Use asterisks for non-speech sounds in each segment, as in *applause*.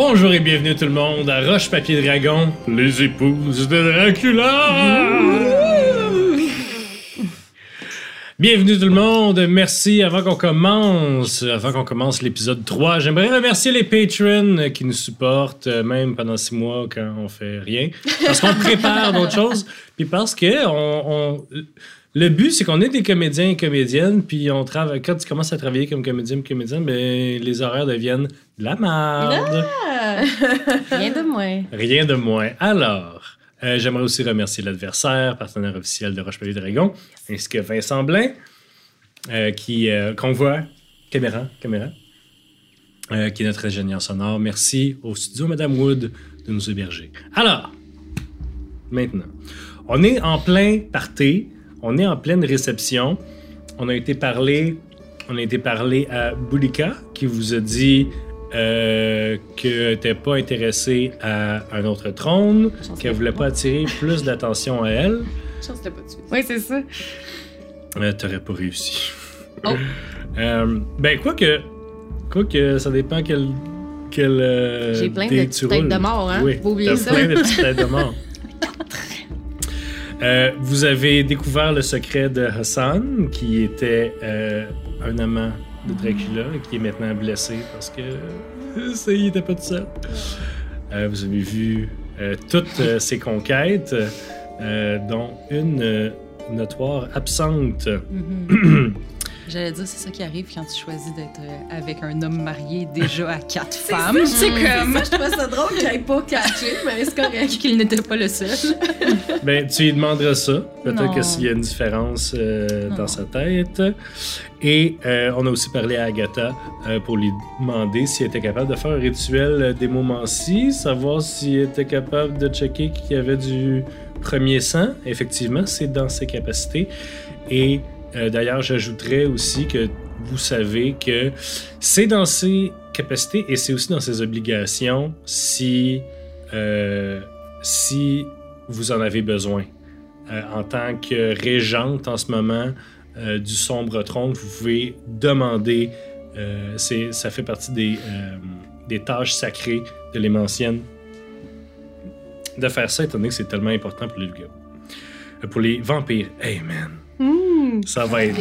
Bonjour et bienvenue tout le monde à Roche Papier Dragon, les épouses de Dracula. Bienvenue tout le monde, merci. Avant qu'on commence, avant qu'on commence l'épisode 3, j'aimerais remercier les patrons qui nous supportent, euh, même pendant six mois quand on fait rien. Parce qu'on prépare d'autres choses, puis parce que on, on- le but, c'est qu'on est des comédiens et comédiennes, puis on travaille. Quand tu commences à travailler comme comédien et comédienne, ben, les horaires deviennent la merde. Rien de moins. Rien de moins. Alors, euh, j'aimerais aussi remercier l'adversaire, partenaire officiel de Roche Dragon, ainsi que Vincent Blain, euh, qui euh, qu'on voit, caméra, caméra, qui est notre ingénieur sonore. Merci au studio Madame Wood de nous héberger. Alors, maintenant, on est en plein party, on est en pleine réception. On a été parlé, on a été parlé à Boulika qui vous a dit euh, que t'es pas intéressé à un autre trône, qu'elle que- voulait pas attirer *laughs* plus d'attention à elle. Que t'as pas de suite. Oui, c'est ça. Euh, T'aurais pas réussi. Oh. *laughs* Euh, ben, quoi que, quoi que ça dépend quel. quel euh, J'ai plein de petites têtes de mort, hein? Oui, Faut oublier t'as ça. plein de petites têtes de mort. *laughs* Euh, vous avez découvert le secret de Hassan, qui était euh, un amant de Dracula, et qui est maintenant blessé parce que euh, ça, il était pas tout seul. Vous avez vu toutes ses conquêtes, dont une notoire absente. Mhm. J'allais dire, c'est ça qui arrive quand tu choisis d'être euh, avec un homme marié déjà à quatre femmes. C'est comme Ça, je trouvais ça drôle qu'il ait pas catché, mais c'est correct. qu'il n'était pas le seul. *laughs* Ben, tu lui demanderas ça. Peut-être que s'il y a une différence euh, dans sa tête. Et euh, on a aussi parlé à Agatha euh, pour lui demander s'il était capable de faire un rituel euh, d'émomancie, savoir s'il était capable de checker qu'il y avait du premier sang. Effectivement, c'est dans ses capacités. Et euh, d'ailleurs, j'ajouterais aussi que vous savez que c'est dans ses capacités et c'est aussi dans ses obligations si, euh, si vous en avez besoin. Euh, en tant que régente en ce moment du sombre trône, vous pouvez demander, ça fait partie des, des tâches sacrées de l'émancienne, de faire ça, étant donné que c'est tellement important pour les Pour les vampires, man, Mmh. ça va être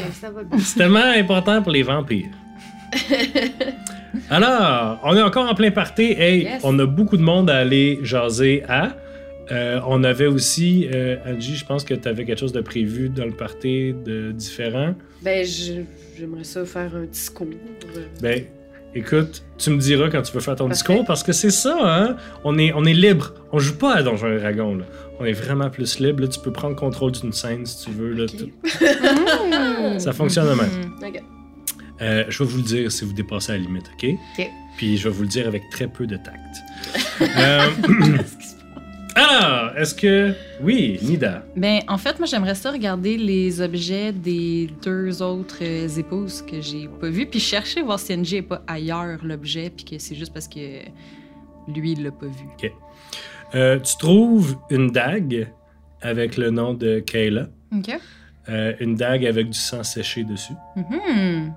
c'est tellement important pour les vampires. *laughs* Alors, on est encore en plein party. Hey, Yes. on a beaucoup de monde à aller jaser à. Euh, on avait aussi, euh, Angie, je pense que tu avais quelque chose de prévu dans le party de différent. Ben, j'aimerais ça faire un discours. euh, Ben, écoute, tu me diras quand tu veux faire ton Parfait. discours parce que c'est ça, hein? On est, on est libre. On joue pas à Donjons et Dragons, là. On est vraiment plus libre. Là, tu peux prendre contrôle d'une scène si tu veux. Là, tout- *laughs* Ça fonctionne de même. Mhm. Ok. Euh, je vais vous le dire si vous dépassez la limite, OK? OK. Puis je vais vous le dire avec très peu de tact. *laughs* Euh, *clears throat* Alors, est-ce que... Oui, Nida? Ben, en fait, moi, j'aimerais ça regarder les objets des deux autres euh, épouses que j'ai pas vues, puis chercher voir si NG est pas ailleurs l'objet, puis que c'est juste parce que lui, il l'a pas vu. Euh, tu trouves une dague avec le nom de Kayla. OK. Euh, une dague avec du sang séché dessus. Mhm.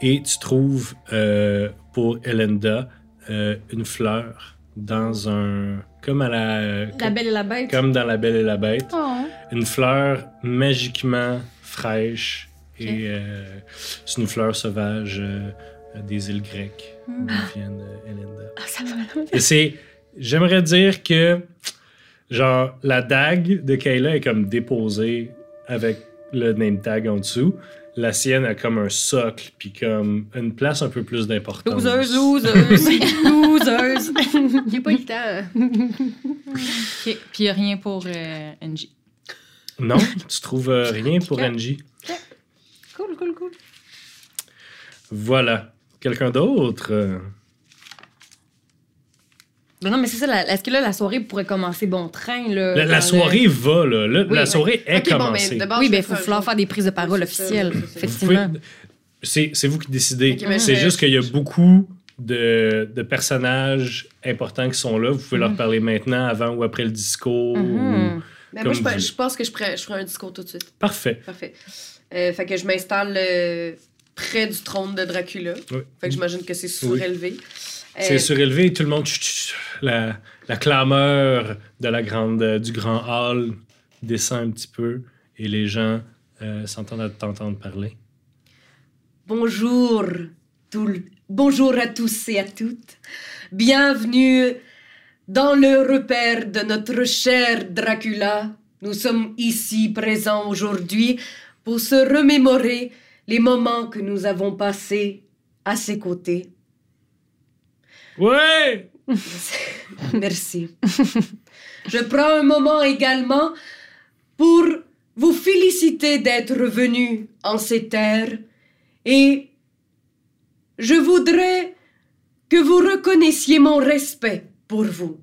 Et tu trouves pour Elenda une fleur dans un... Comme à la... La belle et la bête. Comme dans La Belle et la Bête. Oh. une fleur magiquement fraîche et euh, c'est une fleur sauvage euh, des îles grecques Hmm. Ah, ça va. Et c'est, j'aimerais dire que genre la dague de Kayla est comme déposée avec le name tag en dessous. La sienne a comme un socle puis comme une place un peu plus d'importance. Loseuse, *laughs* loseuse, loseuse. *laughs* J'ai pas eu le temps. OK. Puis y a rien pour euh, NG. Non, tu trouves euh, rien pour Ok. Angie. Cool, cool, cool. Voilà. Quelqu'un d'autre? Ben non, mais c'est ça. la- Est-ce que là, la soirée pourrait commencer? Bon train? Là, La, la dans le- soirée va, là. Là, Oui, la soirée est Ok, bon, commencée. mais d'abord, Oui, ben vais il faut faire- falloir faire des prises de parole ça, officielles. c'est ça. Vous Effectivement. pouvez- C'est c'est vous qui décidez. C'est juste qu'il y a beaucoup de, de personnages importants qui sont là. Vous pouvez leur Mhm. parler maintenant, avant ou après le discours. Mhm. Ben, Comme moi, je, pense que je ferai un discours tout de suite. Parfait. Parfait. Euh, fait que je m'installe euh, près du trône de Dracula. Oui. Fait que j'imagine que c'est surélevé. C'est Euh, surélevé tout le monde. La, la clameur de la grande, euh, du grand hall descend un petit peu et les gens euh, s'entendent à t'entendre parler. Bonjour, tout le- bonjour à tous et à toutes. Bienvenue dans le repère de notre cher Dracula. Nous sommes ici présents aujourd'hui pour se remémorer les moments que nous avons passés à ses côtés. Ouais! *laughs* Merci. Je prends un moment également pour vous féliciter d'être venu en ces terres et je voudrais que vous reconnaissiez mon respect pour vous.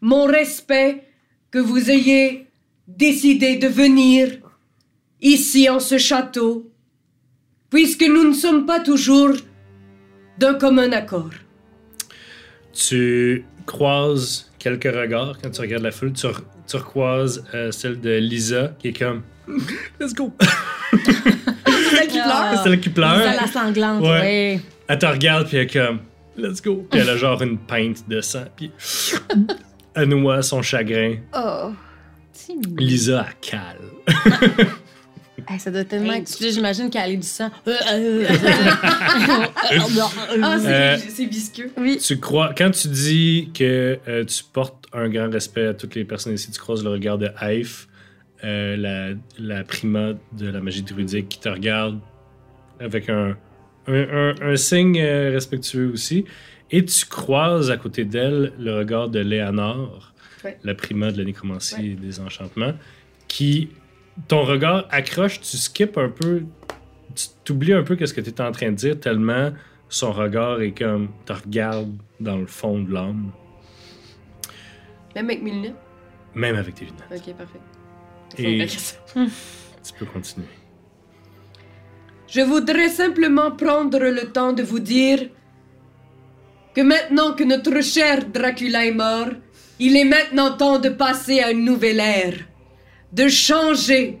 Mon respect que vous ayez décidé de venir ici en ce château, puisque nous ne sommes pas toujours d'un commun accord. Tu croises quelques regards quand tu regardes la foule. Tu, re- tu recroises euh, celle de Lisa qui est comme *laughs* Let's go! Celle qui pleure. Celle qui pleure. Ça la sanglante, Ouais. ouais. Elle te regarde, puis elle est comme, let's go. Puis elle a genre une pinte de sang, puis elle noie son chagrin. Oh. Lisa, elle cale. *laughs* Hey, ça doit tellement Hey, être. J'imagine qu'elle a du sang. Ah, c'est Euh, visqueux. oui. Tu crois, quand tu dis que euh, tu portes un grand respect à toutes les personnes ici, tu croises le regard de Haif, euh, la, la prima de la magie druidique, qui te regarde avec un, un, un- un signe euh, respectueux aussi. Et tu croises à côté d'elle le regard de Léonore, Ouais. la prima de la nécromancie Ouais. et des enchantements, qui, ton regard accroche, tu skips un peu, tu t'oublies un peu ce que tu étais en train de dire, tellement son regard est comme, te regarde dans le fond de l'âme, Même avec mes lunettes? même avec tes lunettes. Ok, parfait. Et *laughs* tu peux continuer. Je voudrais simplement prendre le temps de vous dire que maintenant que notre cher Dracula est mort, il est maintenant temps de passer à une nouvelle ère, de changer,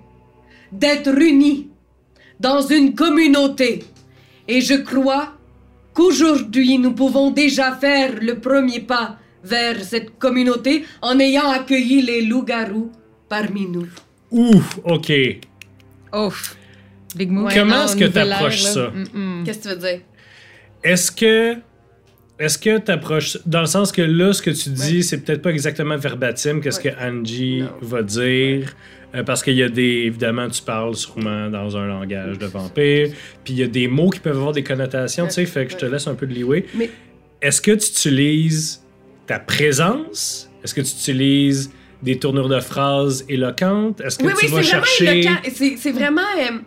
d'être unis dans une communauté. Et je crois qu'aujourd'hui nous pouvons déjà faire le premier pas vers cette communauté en ayant accueilli les loups-garous parmi nous. Ouf, ok. Ouf. Big move. Comment est-ce que ère, là. ça? Qu'est-ce que tu veux dire? Est-ce que. Est-ce que tu approches. Dans le sens que là, ce que tu dis, Ouais. c'est peut-être pas exactement verbatim qu'est-ce Ouais. que Angie Non. va dire. euh, parce qu'il y a des. Évidemment, tu parles sûrement dans un langage de vampire. Puis il y a des mots qui peuvent avoir des connotations, tu sais, fait que je te laisse un peu de leeway. Mais- Est-ce que tu utilises ta présence? Est-ce que tu utilises des tournures de phrases éloquentes? Est-ce que Oui, tu oui, vas c'est vraiment chercher. éloquent. C'est, vraiment. euh,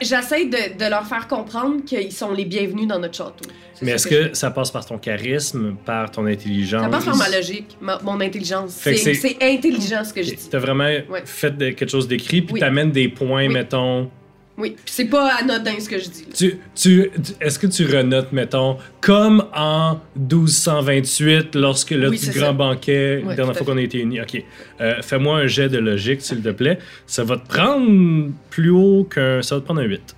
j'essaie de, de leur faire comprendre qu'ils sont les bienvenus dans notre château. Mais est-ce je que ça passe par ton charisme, par ton intelligence? Ça passe par ma logique, ma- mon intelligence. Fait C'est, intelligent ce que je Ok, dis. T'as vraiment fait de- quelque chose d'écrit, puis Oui. t'amènes des points, mettons. Oui, c'est pas anodin ce que je dis. Tu, tu, Est-ce que tu renotes, mettons, comme en 1228, lorsque le Oui, grand ça. banquet, Ouais, la dernière fois qu'on a été unis. Ok. Euh, Fais-moi un jet de logique, s'il te plaît. Ça va te prendre plus haut qu'un. Ça va te prendre un 8.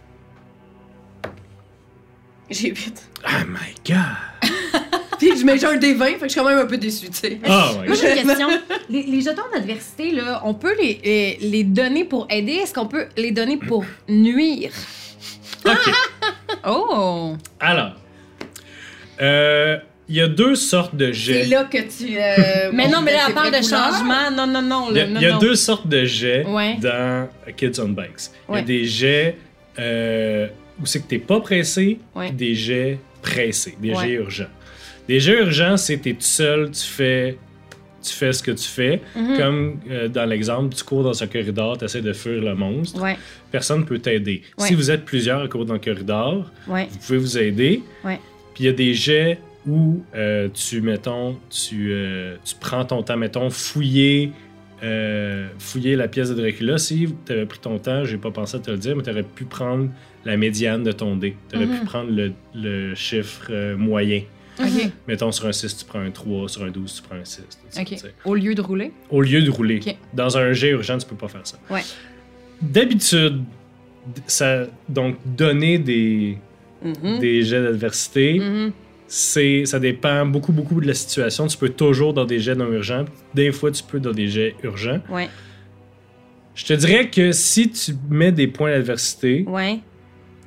J'ai vite. Oh my god! *laughs* Puis je mets un des 20, fait que je suis quand même un peu déçue, tu sais. My Moi, j'ai une question. Les, les jetons d'adversité, là, on peut les, les, les donner pour aider? Est-ce qu'on peut les donner pour nuire? Ok. *laughs* Oh! Alors. euh, Il y a deux sortes de jets. C'est là que tu. euh, *laughs* Mais non, mais là, elle parle de changement. Non, non, non. Il y a, là, non, il y a non. deux sortes de jets Ouais. dans Kids on Bikes. Il y a des jets euh, où c'est que t'es pas pressé, Ouais. des jets pressés, des Ouais. jets urgents. Des jets urgents, c'est t'es tout seul, tu fais, tu fais ce que tu fais. Mhm. Comme euh, dans l'exemple, tu cours dans un corridor, tu essaies de fuir le monstre. Ouais, Personne ne peut t'aider. Ouais. Si vous êtes plusieurs à courir dans le corridor, ouais. vous pouvez vous aider. Puis il y a des jets où euh, tu, mettons, tu, euh, tu prends ton temps, mettons, fouiller, fouiller la pièce de Dracula. Si tu avais pris ton temps, j'ai pas pensé à te le dire, mais tu aurais pu prendre la médiane de ton dé. Tu aurais Mhm. pu prendre le, le chiffre moyen. OK. Mettons, sur un 6, tu prends un 3, sur un 12, tu prends un 6. tout ça, OK. tu sais. Au lieu de rouler? Au lieu de rouler. Dans un jet urgent, tu peux pas faire ça. Ouais. D'habitude, ça, donc donner des, Mhm. des jets d'adversité, Mhm. c'est, ça dépend beaucoup, beaucoup de la situation. Tu peux toujours dans des jets non urgents. Des fois, tu peux dans des jets urgents. Ouais. Je te dirais que si tu mets des points d'adversité, Ouais.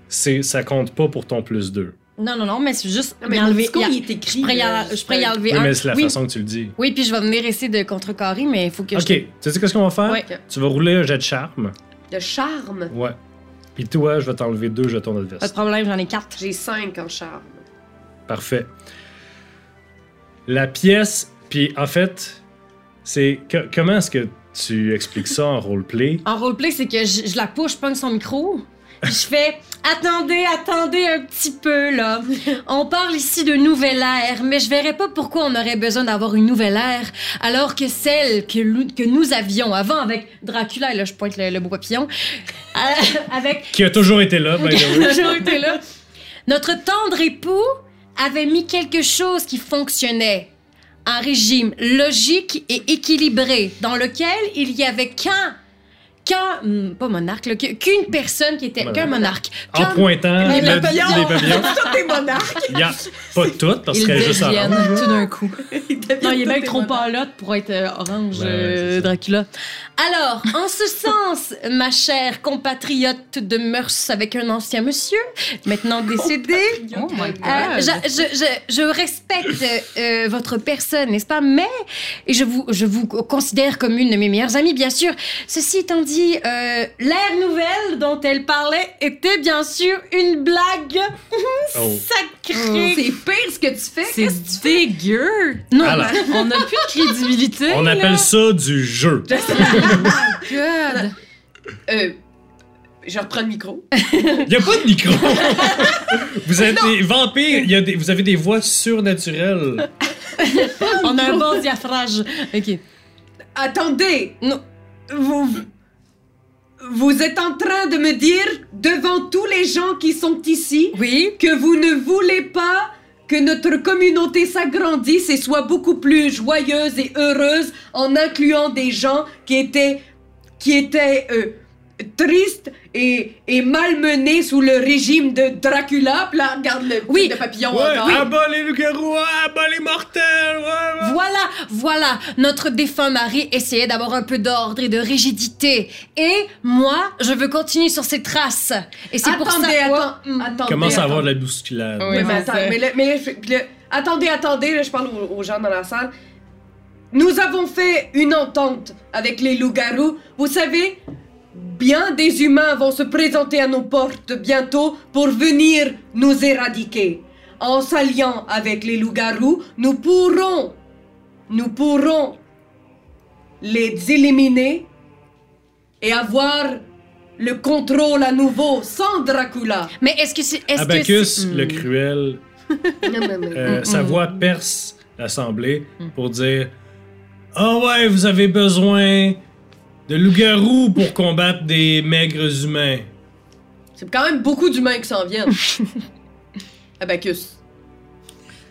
c'est, ça compte pas pour ton plus 2. Non, non, non, mais c'est juste Non, mais enlever. discours, y a- il est écrit. Je pourrais y, là, en- je pourrais y enlever Oui, un. mais c'est la oui. façon que tu le dis. Oui, puis je vais venir essayer de contrecarrer, mais il faut que Ok, je. tu sais qu'est-ce qu'on va faire? Ouais. Tu vas rouler un jet de charme. De charme? Ouais. Puis toi, je vais t'enlever deux jetons Pas de problème, j'en ai quatre. J'ai 5 en charme. Parfait. La pièce, puis en fait, c'est. que- comment est-ce que tu expliques ça en roleplay? En roleplay, c'est que je, je la pousse, je pogne son micro. Je fais Attendez, attendez un petit peu, là. On parle ici de nouvelle ère, mais je verrais pas pourquoi on aurait besoin d'avoir une nouvelle ère alors que celle que, nous- que nous avions avant avec Dracula, et là je pointe le, le beau papillon, avec Qui a toujours été là, by the *laughs* way. Toujours été là. Notre tendre époux avait mis quelque chose qui fonctionnait. Un régime logique et équilibré dans lequel il y avait qu'un qu'un hmm, pas monarque là, qu'une personne qui était qu'un monarque En Qu'un- pointant Les le- papillons. les *laughs* papillons. Tous des monarques. Il y a pas toutes, parce Ils qu'elle est juste orange. tout d'un coup. *laughs* Non, il est des trop palote pour être euh, orange, Ben euh. Dracula. Alors, en ce sens, ma chère compatriote de mœurs avec un ancien monsieur, maintenant décédé, Oh my Euh, je, je- je- je respecte euh, votre personne, n'est-ce pas? Mais et je vous, je vous considère comme une de mes meilleures amies, bien sûr. Ceci étant dit, euh, l'ère nouvelle dont elle parlait était bien sûr une blague *laughs* Oh. sacrée. C'est pire ce que tu fais. C'est dégueu. Non, Alors. on n'a plus de crédibilité. On là. appelle ça du jeu. *laughs* God. Euh, je reprends le micro. Il n'y a pas de micro. *laughs* vous êtes des vampires, il y a des, vous avez des voix surnaturelles. *laughs* On a un bon diaphragme. Ok. Attendez. Non. Vous. Vous êtes en train de me dire, devant tous les gens qui sont ici, Oui. que vous ne voulez pas que notre communauté s'agrandisse et soit beaucoup plus joyeuse et heureuse en incluant des gens qui étaient qui euh, tristes et, et malmenés sous le régime de Dracula. Puis là, regarde le Oui. de papillon Ouais, encore. ah bah les loups-garous, ah bah les mortels, ouais, ouais. Voilà, voilà, notre défunt mari essayait d'avoir un peu d'ordre et de rigidité. Et moi, je veux continuer sur ces traces. Et c'est pour ça Attendez, que... attends, Mm. attendez. Commence à avoir de attendez. la bousculade. Oui. Oui, mais c'est attends, ça. mais, le- mais le- puis le- attendez, attendez, là, je parle aux, aux gens dans la salle. Nous avons fait une entente avec les loups-garous. Vous savez, bien des humains vont se présenter à nos portes bientôt pour venir nous éradiquer. En s'alliant avec les loups-garous, nous pourrons, nous pourrons les éliminer et avoir le contrôle à nouveau sans Dracula. Mais est-ce que c'est... Est-ce que Abacus, c'est- le cruel, *laughs* euh, sa voix perce l'assemblée pour dire Ah ouais, vous avez besoin de loups-garous pour combattre des maigres humains. C'est quand même beaucoup d'humains qui s'en viennent. *laughs* Abacus.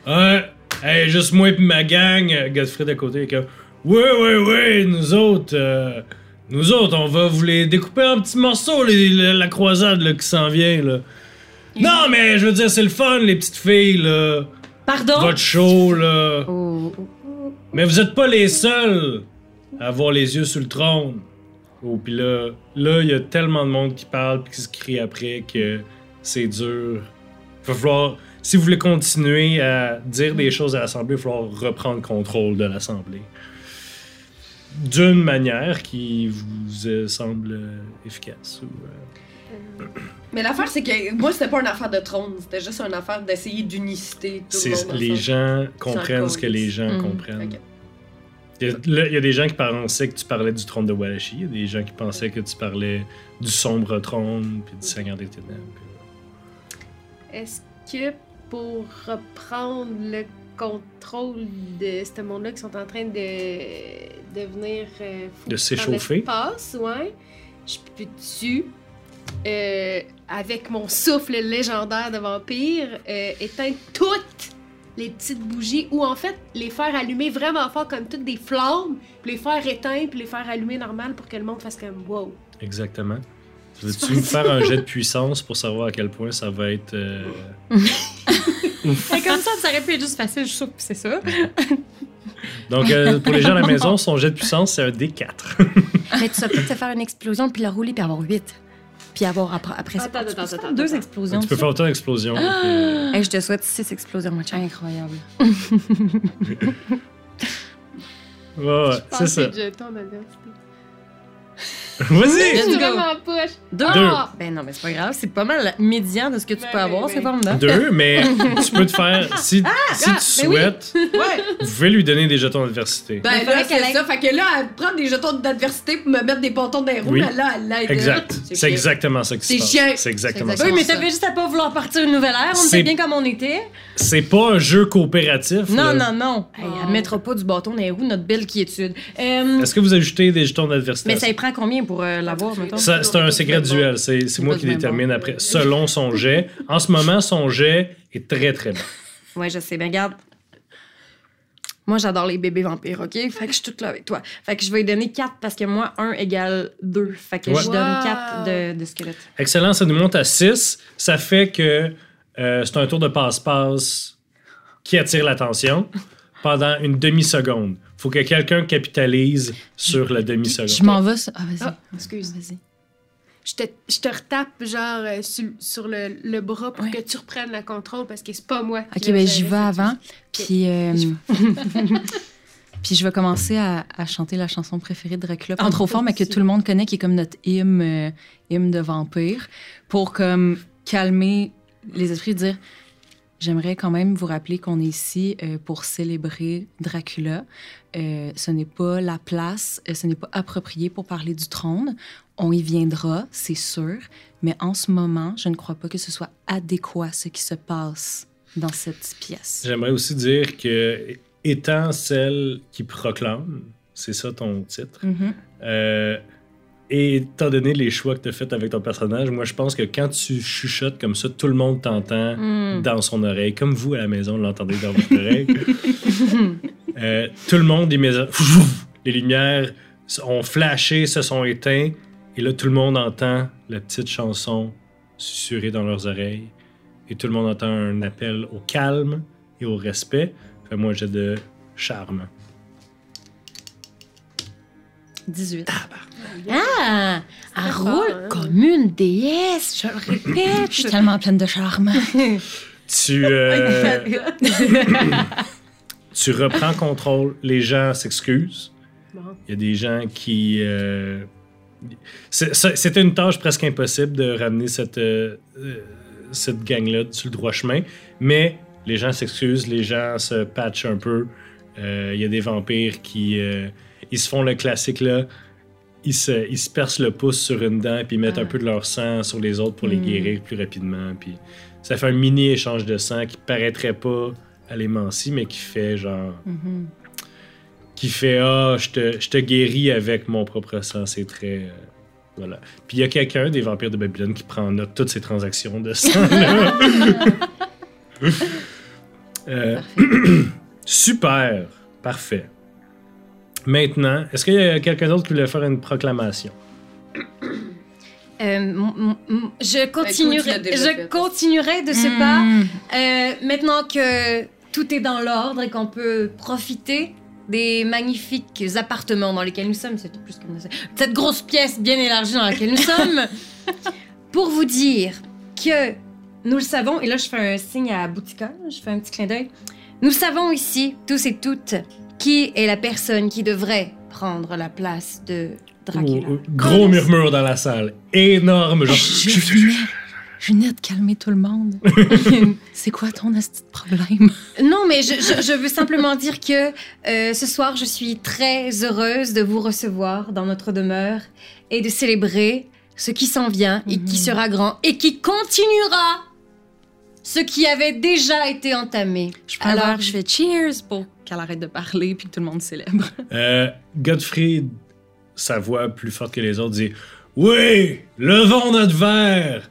Ouais, hey, juste moi et ma gang, Godfrey à côté, comme Ouais, ouais, ouais, nous autres, euh, nous autres, on va vous les découper en petits morceaux, les- la, la croisade là, qui s'en vient, là. Non, mais je veux dire, c'est le fun, les petites filles, là. Pardon? Votre show, là. Oh, Mais vous êtes pas les seuls à avoir les yeux sur le trône. Oh, puis là, là, il y a tellement de monde qui parle puis qui se crie après que c'est dur. Il va falloir, si vous voulez continuer à dire des choses à l'Assemblée, il va falloir reprendre contrôle de l'Assemblée. D'une manière qui vous euh, semble euh, efficace. ou, euh, Mais l'affaire, c'est que moi, c'était pas une affaire de trône. C'était juste une affaire d'essayer d'uniciter tout le monde. les gens comprennent ce que les gens Mm. comprennent. Ok. Il y, a, y des gens qui pensaient que tu parlais du trône de Walachi, il y a des gens qui pensaient que tu parlais du sombre trône puis du Seigneur des Ténèbres. Est-ce que pour reprendre le contrôle de ce monde-là qui sont en train de devenir euh, De s'échauffer? ouais, je peux-tu, euh, avec mon souffle légendaire de vampire, euh, éteindre toutes les petites bougies ou en fait les faire allumer vraiment fort comme toutes des flammes, puis les faire éteindre, puis les faire allumer normal pour que le monde fasse comme wow. Exactement. Veux-tu me faire un jet de puissance pour savoir à quel point ça va être euh, *laughs* Mais comme ça, ça aurait pu être juste facile, je suis que c'est ça. *laughs* Donc, euh, pour les gens à la maison, son jet de puissance, c'est un D4. Mais tu vas peut-être te faire une explosion, puis la rouler, puis avoir 8. Puis avoir après, après ça. Attends, Deux explosions. tu peux faire autant d'explosions. Ah! Hey, je te souhaite 6 explosions, moi. Incroyable. *laughs* Ouais, ouais, c'est ça. que Vas-y! Je suis go. vraiment poche. Deux. Ah! Ben non, mais c'est pas grave. C'est pas mal médian de ce que tu Ben, peux ben, avoir. ben. C'est formidable. Deux, mais *laughs* tu peux te faire. Si, si ah, tu ben oui. souhaites, Ouais. vous pouvez lui donner des jetons d'adversité. Ben Il faudrait là, qu'elle c'est aille- ça. Fait que là, elle prend des jetons d'adversité pour me mettre des bâtons dans les roues. Oui. mais Là, elle l'aide. Exact. C'est exactement ça qui se C'est passe. chiant. C'est exactement C'est ça. Oui, mais ça. t'avais juste à pas vouloir partir une nouvelle ère. On C'est- était bien comme on était. C'est pas un jeu coopératif. Non, là. non, non. Hey. Elle mettra pas du bâton dans les roues, notre belle quiétude. Euh, Est-ce que vous ajoutez des jetons d'adversité? mais ça? y prend combien pour euh, l'avoir, mettons? C'est un, c'est graduel. C'est c'est moi qui détermine après, selon son jet. En ce moment, son jet est très, très bon. Ouais, je sais. Ben, regarde. Moi, j'adore les bébés vampires, OK? Fait que je suis toute là avec toi. Fait que je vais lui donner 4 parce que moi, 1 égale 2. Fait que Ouais. je donne Wow. 4 de, de squelettes. Excellent, ça nous monte à 6. Ça fait que euh, c'est un tour de passe-passe qui attire l'attention pendant une demi-seconde. Faut que quelqu'un capitalise sur la demi-seconde. Je m'en vais. Ah, vas-y. Ah, excuse, vas-y. Je te, je te retape, genre, euh, sur, sur le, le bras pour Ouais. que tu reprennes le contrôle parce que c'est pas moi. qui Ok, ben j'y vais avant. Puis, euh, *laughs* puis je vais commencer à, à chanter la chanson préférée de Dracula, pas Oh, trop fort, mais que tout le monde connaît, qui est comme notre hymne, euh, hymne de vampire, pour comme calmer les esprits, dire j'aimerais quand même vous rappeler qu'on est ici euh, pour célébrer Dracula. Euh, ce n'est pas la place, euh, ce n'est pas approprié pour parler du trône. On y viendra, c'est sûr, mais en ce moment, je ne crois pas que ce soit adéquat ce qui se passe dans cette pièce. J'aimerais aussi dire que, étant celle qui proclame, c'est ça ton titre, Mhm. euh, et étant donné les choix que tu as faits avec ton personnage, moi je pense que quand tu chuchotes comme ça, tout le monde t'entend Hmm. dans son oreille, comme vous à la maison l'entendez dans votre oreille. *laughs* Euh, tout le monde, les, lumières ont flashé, se sont éteints, et là tout le monde entend la petite chanson susurrer dans leurs oreilles, et tout le monde entend un appel au calme et au respect. Fais-moi un jet de charme. 18. Ah! Elle roule hein. comme une déesse, je le répète. Je suis tellement pleine de charme. Tu, euh, *laughs* *coughs* tu reprends contrôle, les gens s'excusent. Il y a des gens qui. euh, C'était une tâche presque impossible de ramener cette, euh, euh, cette gang-là sur le droit chemin, mais les gens s'excusent, les gens se patchent un peu. Euh, Il y a des vampires qui ils se font le classique là. Ils se, ils se percent le pouce sur une dent puis ils mettent Ah. un peu de leur sang sur les autres pour les Mm. guérir plus rapidement. Puis ça fait un mini échange de sang qui paraîtrait pas à l'émancie, mais qui fait genre Mhm. qui fait Ah, je te, je te guéris avec mon propre sang. C'est très. euh, voilà. Puis il y a quelqu'un des vampires de Babylone qui prend en note toutes ces transactions de sang. là. *laughs* *laughs* Euh, *clears throat* super. Parfait. Maintenant, est-ce qu'il y a quelqu'un d'autre qui voulait faire une proclamation? Euh, je Ben, continuerai, je continuerai de ce Mm. pas. Euh, maintenant que tout est dans l'ordre et qu'on peut profiter des magnifiques appartements dans lesquels nous sommes, c'était plus comme ça. Cette grosse pièce bien élargie dans laquelle nous sommes, *laughs* pour vous dire que nous le savons, et là je fais un signe à Boutica, je fais un petit clin d'œil. Nous savons ici, tous et toutes, qui est la personne qui devrait prendre la place de Dracula. Ou- gros murmure dans la salle. Énorme. Genre... *laughs* De calmer tout le monde. *laughs* C'est quoi ton problème? Non, mais je, je- je veux simplement dire que euh, ce soir, je suis très heureuse de vous recevoir dans notre demeure et de célébrer ce qui s'en vient et qui Mhm. sera grand et qui continuera ce qui avait déjà été entamé. Je prends Alors, Alors, je fais cheers pour qu'elle arrête de parler puis que tout le monde célèbre. Euh, Godfrey, sa voix plus forte que les autres, dit Oui, levons notre verre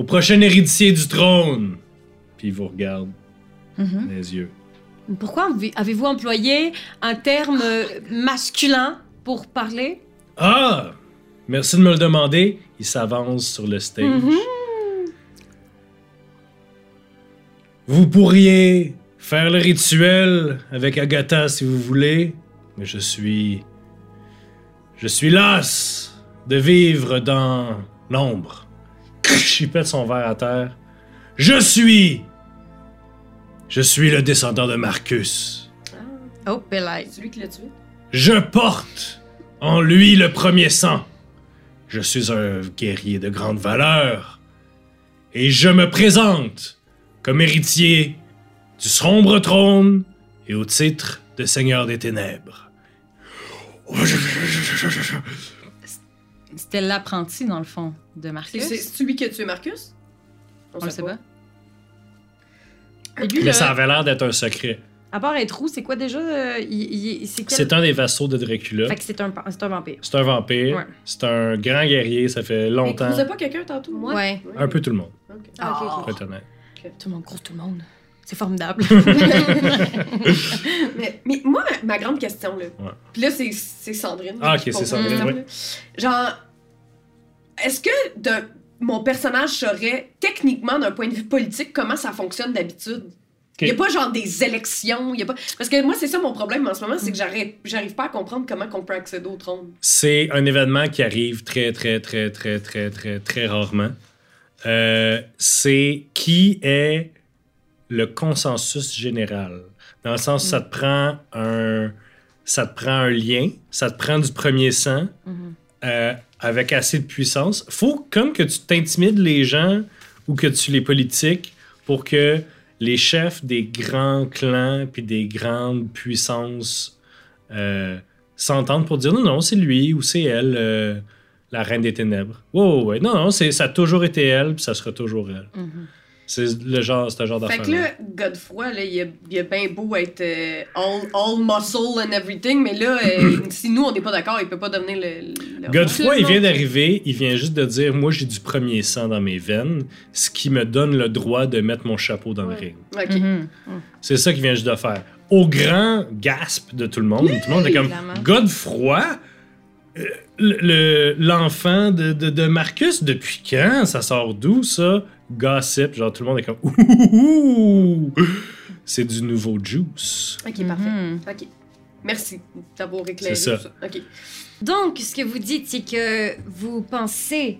au prochain héritier du trône. Puis il vous regarde dans les yeux. Pourquoi avez- avez-vous employé un terme masculin pour parler? Ah Merci de me le demander. Il s'avance sur le stage. Mhm. Vous pourriez faire le rituel avec Agatha si vous voulez, mais je suis. Je suis las de vivre dans l'ombre. Il pète son verre à terre. Je suis. Je suis le descendant de Marcus. Oh, Pelay. C'est lui qui l'a tué? Je porte en lui le premier sang. Je suis un guerrier de grande valeur. Et je me présente comme héritier du sombre trône et au titre de Seigneur des Ténèbres. C'était l'apprenti, dans le fond, de Marcus. C'est c'est lui qui a tué Marcus? On le sait pas. Et lui, Mais là, ça avait l'air d'être un secret. à part être roux, c'est quoi déjà? euh, c'est quel... Un des vassaux de Dracula. Fait que c'est un, c'est un vampire. C'est un vampire. Ouais. C'est un grand guerrier. Ça fait Il longtemps. croisait pas quelqu'un tantôt? Ouais. Ouais. Un peu tout le monde, Ok. Ah, ok, pour ok. être honnête. Tout le monde croise tout le monde. C'est formidable. *laughs* mais, mais moi, ma grande question, là. Ouais. Puis là, c'est c'est Sandrine. Ah, ok, c'est Sandrine, question, là. Genre, est-ce que de, mon personnage saurait, techniquement, d'un point de vue politique, comment ça fonctionne d'habitude? Il n'y a pas genre des élections, il y a pas... Parce que moi, c'est ça mon problème en ce moment, c'est que j'arrive, j'arrive pas à comprendre comment on peut accéder au trône. C'est un événement qui arrive très, très, très, très, très, très, très rarement. Euh, c'est qui est le consensus général. Dans le sens, ça te prend un, ça te prend un lien, ça te prend du premier sang Mhm. euh, avec assez de puissance. Faut comme que tu t'intimides les gens ou que tu les politiques pour que les chefs des grands clans puis des grandes puissances euh, s'entendent pour dire non, non, c'est lui ou c'est elle, euh, la reine des ténèbres. Ouais, ouais, ouais. Non, non, ça a toujours été elle puis ça sera toujours elle. Mhm. C'est le genre, c'est un genre Fait d'affaire. que là, Godefroy, là, il a, il a bien beau être euh, all, all muscle and everything, mais là, euh, *clears throat* si nous, on n'est pas d'accord, il peut pas devenir le... le roi. Godefroy, il vient d'arriver, il vient juste de dire Moi, j'ai du premier sang dans mes veines, ce qui me donne le droit de mettre mon chapeau dans le ring. Ok. Mhm. C'est ça qu'il vient juste de faire. Au grand gasp de tout le monde, tout le monde est comme clairement. Godefroy Euh, le- le- L'enfant de, de, de Marcus, depuis quand Ça sort d'où ça? Gossip, genre tout le monde est comme Ouh C'est du nouveau juice. Ok, parfait. Mhm. Ok. Merci d'avoir éclairé C'est ça. tout ça. Ok. Donc, ce que vous dites, c'est que vous pensez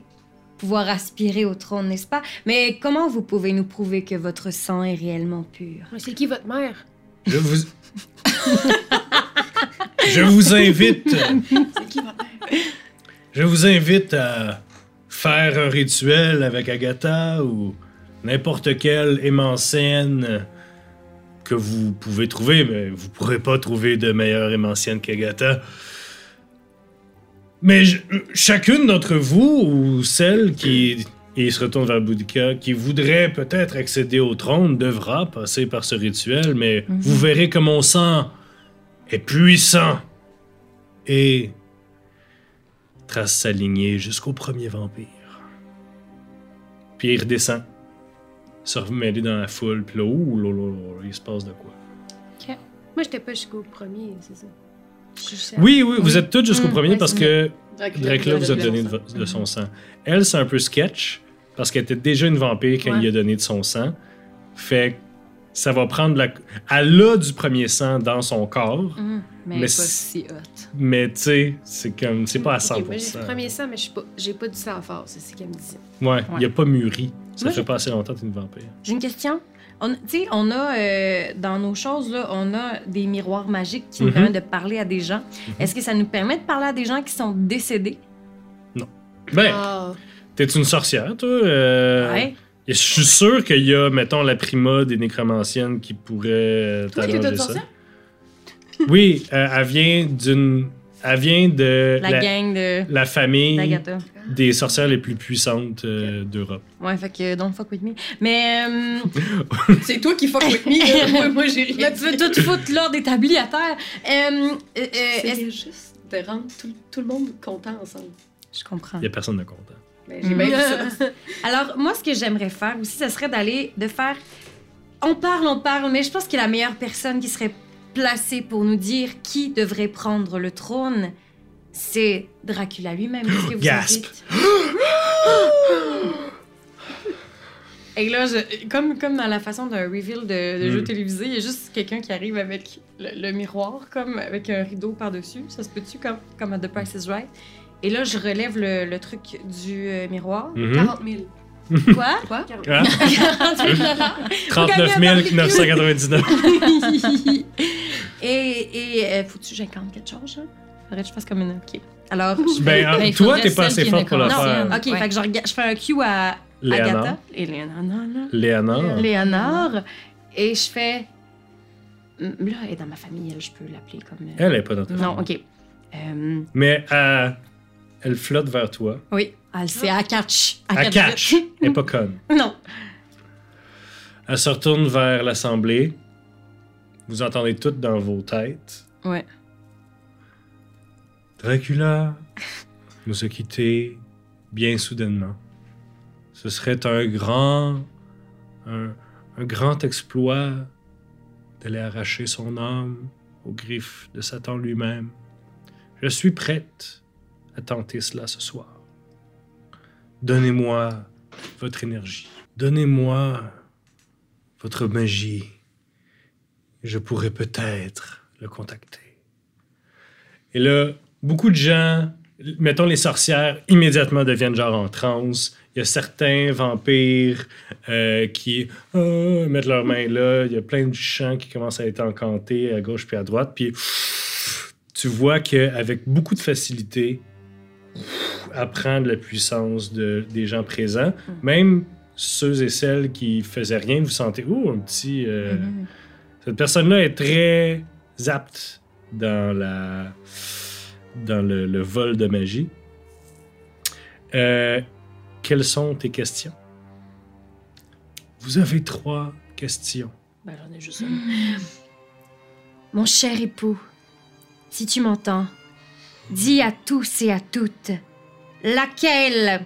pouvoir aspirer au trône, n'est-ce pas? Mais comment vous pouvez nous prouver que votre sang est réellement pur? Mais C'est qui votre mère? Je vous. *laughs* Je vous invite. Mère? Je vous invite à faire un rituel avec Agatha ou n'importe quelle émancienne que vous pouvez trouver, mais vous pourrez pas trouver de meilleure émancienne qu'Agatha. Mais je- chacune d'entre vous, ou celle qui, et il se retourne vers Boudica, qui voudrait peut-être accéder au trône, devra passer par ce rituel, mais Mhm. vous verrez que mon sang est puissant et trace sa lignée jusqu'au premier vampire. Puis il redescend, se remet dans la foule, puis là, ouh, là, là, il se passe de quoi? Moi, j'étais pas jusqu'au premier, c'est ça. Oui, oui, vous êtes tous jusqu'au Mm, premier parce que Dracula, vous a donné de, de son sang. Elle, c'est un peu sketch parce qu'elle était déjà une vampire quand Ouais. il a donné de son sang. Fait que ça va prendre la. Elle a du premier sang dans son corps, Mhm. Mais, Mais pas si hot. mais tu sais, c'est comme. C'est pas à Ok, 100%. moi, j'ai le premier sang, mais je suis pas- j'ai pas du sang fort, c'est ce qu'elle me dit. Ouais, il Ouais. a pas mûri. Ça Moi, fait j'ai- pas assez longtemps que t'es une vampire. J'ai une question. On, tu sais, on a euh, dans nos choses là, on a des miroirs magiques qui nous Mhm. permettent de parler à des gens. Est-ce que ça nous permet de parler à des gens qui sont décédés? Ben, Ah, t'es une sorcière, toi? Euh, Ouais. Je suis sûr qu'il y a, mettons, la prima des nécromanciennes qui pourrait euh, Toi, qui es t'arranger une ça. sorcière? Oui, euh, elle vient d'une. Elle vient de La, la, gang de la famille des sorcières les plus puissantes euh, d'Europe. Ouais, fait que don't fuck with me. Mais euh, *laughs* C'est toi qui fuck with me. *laughs* moi, moi, j'ai rien tu veux tout foutre l'ordre établi à terre. Euh, C'est juste de rendre tout, tout le monde content ensemble. Je comprends. Il y a personne de content. J'ai bien vu ça. *laughs* Alors, moi, ce que j'aimerais faire aussi, ce serait d'aller, de faire. On parle, on parle, mais je pense que la meilleure personne qui serait placée pour nous dire qui devrait prendre le trône, c'est Dracula lui-même. Qu'est-ce que vous en Gasp. dites? *gasps* Et là, je- comme, comme dans la façon d'un reveal de, de Mm. jeu télévisé, il y a juste quelqu'un qui arrive avec le, le miroir, comme avec un rideau par-dessus. Ça se peut-tu, comme, comme à The Price is Right? Et là, je relève le, le truc du euh, miroir. Mhm. 40 000. *laughs* Quoi? Quoi? Ah, 48 *laughs* dollars. 39 999. *laughs* et et euh, faut-tu que j'incarne quelque chose? Hein? Faudrait que je fasse comme une. Ok. Alors, je Ben, ah, Ben, toi, t'es pas assez fort pour pas faire. Ok, Ouais. fait que je, je fais un cue à Léana. Agatha. Et Léonard. non, non. Léana. Léonard. Et je fais. Là, elle est dans ma famille, elle, je peux l'appeler comme. euh, Elle est pas dans ta Non, famille. ok. Euh, Mais euh, elle flotte vers toi. oui, elle c'est à catch. Elle catch. Elle *laughs* est pas conne. *laughs* Non. Elle se retourne vers l'assemblée. Vous entendez toutes dans vos têtes. Ouais. Dracula *laughs* nous a quittés bien soudainement. Ce serait un grand, un, un grand exploit d'aller arracher son âme aux griffes de Satan lui-même. Je suis prête à tenter cela ce soir. Donnez-moi votre énergie. Donnez-moi votre magie. Je pourrais peut-être le contacter. Et là, beaucoup de gens, mettons les sorcières, immédiatement deviennent genre en transe. Il y a certains vampires euh, qui euh, mettent leurs mains là. Il y a plein de chants qui commencent à être encantés à gauche puis à droite. Puis tu vois qu'avec beaucoup de facilité, apprendre la puissance de, des gens présents. Même ceux et celles qui faisaient rien, vous sentez, oh, un petit... euh, Mhm. cette personne-là est très apte dans la dans le, le vol de magie. Euh, quelles sont tes questions? Vous avez trois questions. Ben, j'en ai juste une. Mon cher époux, si tu m'entends, dis à tous et à toutes laquelle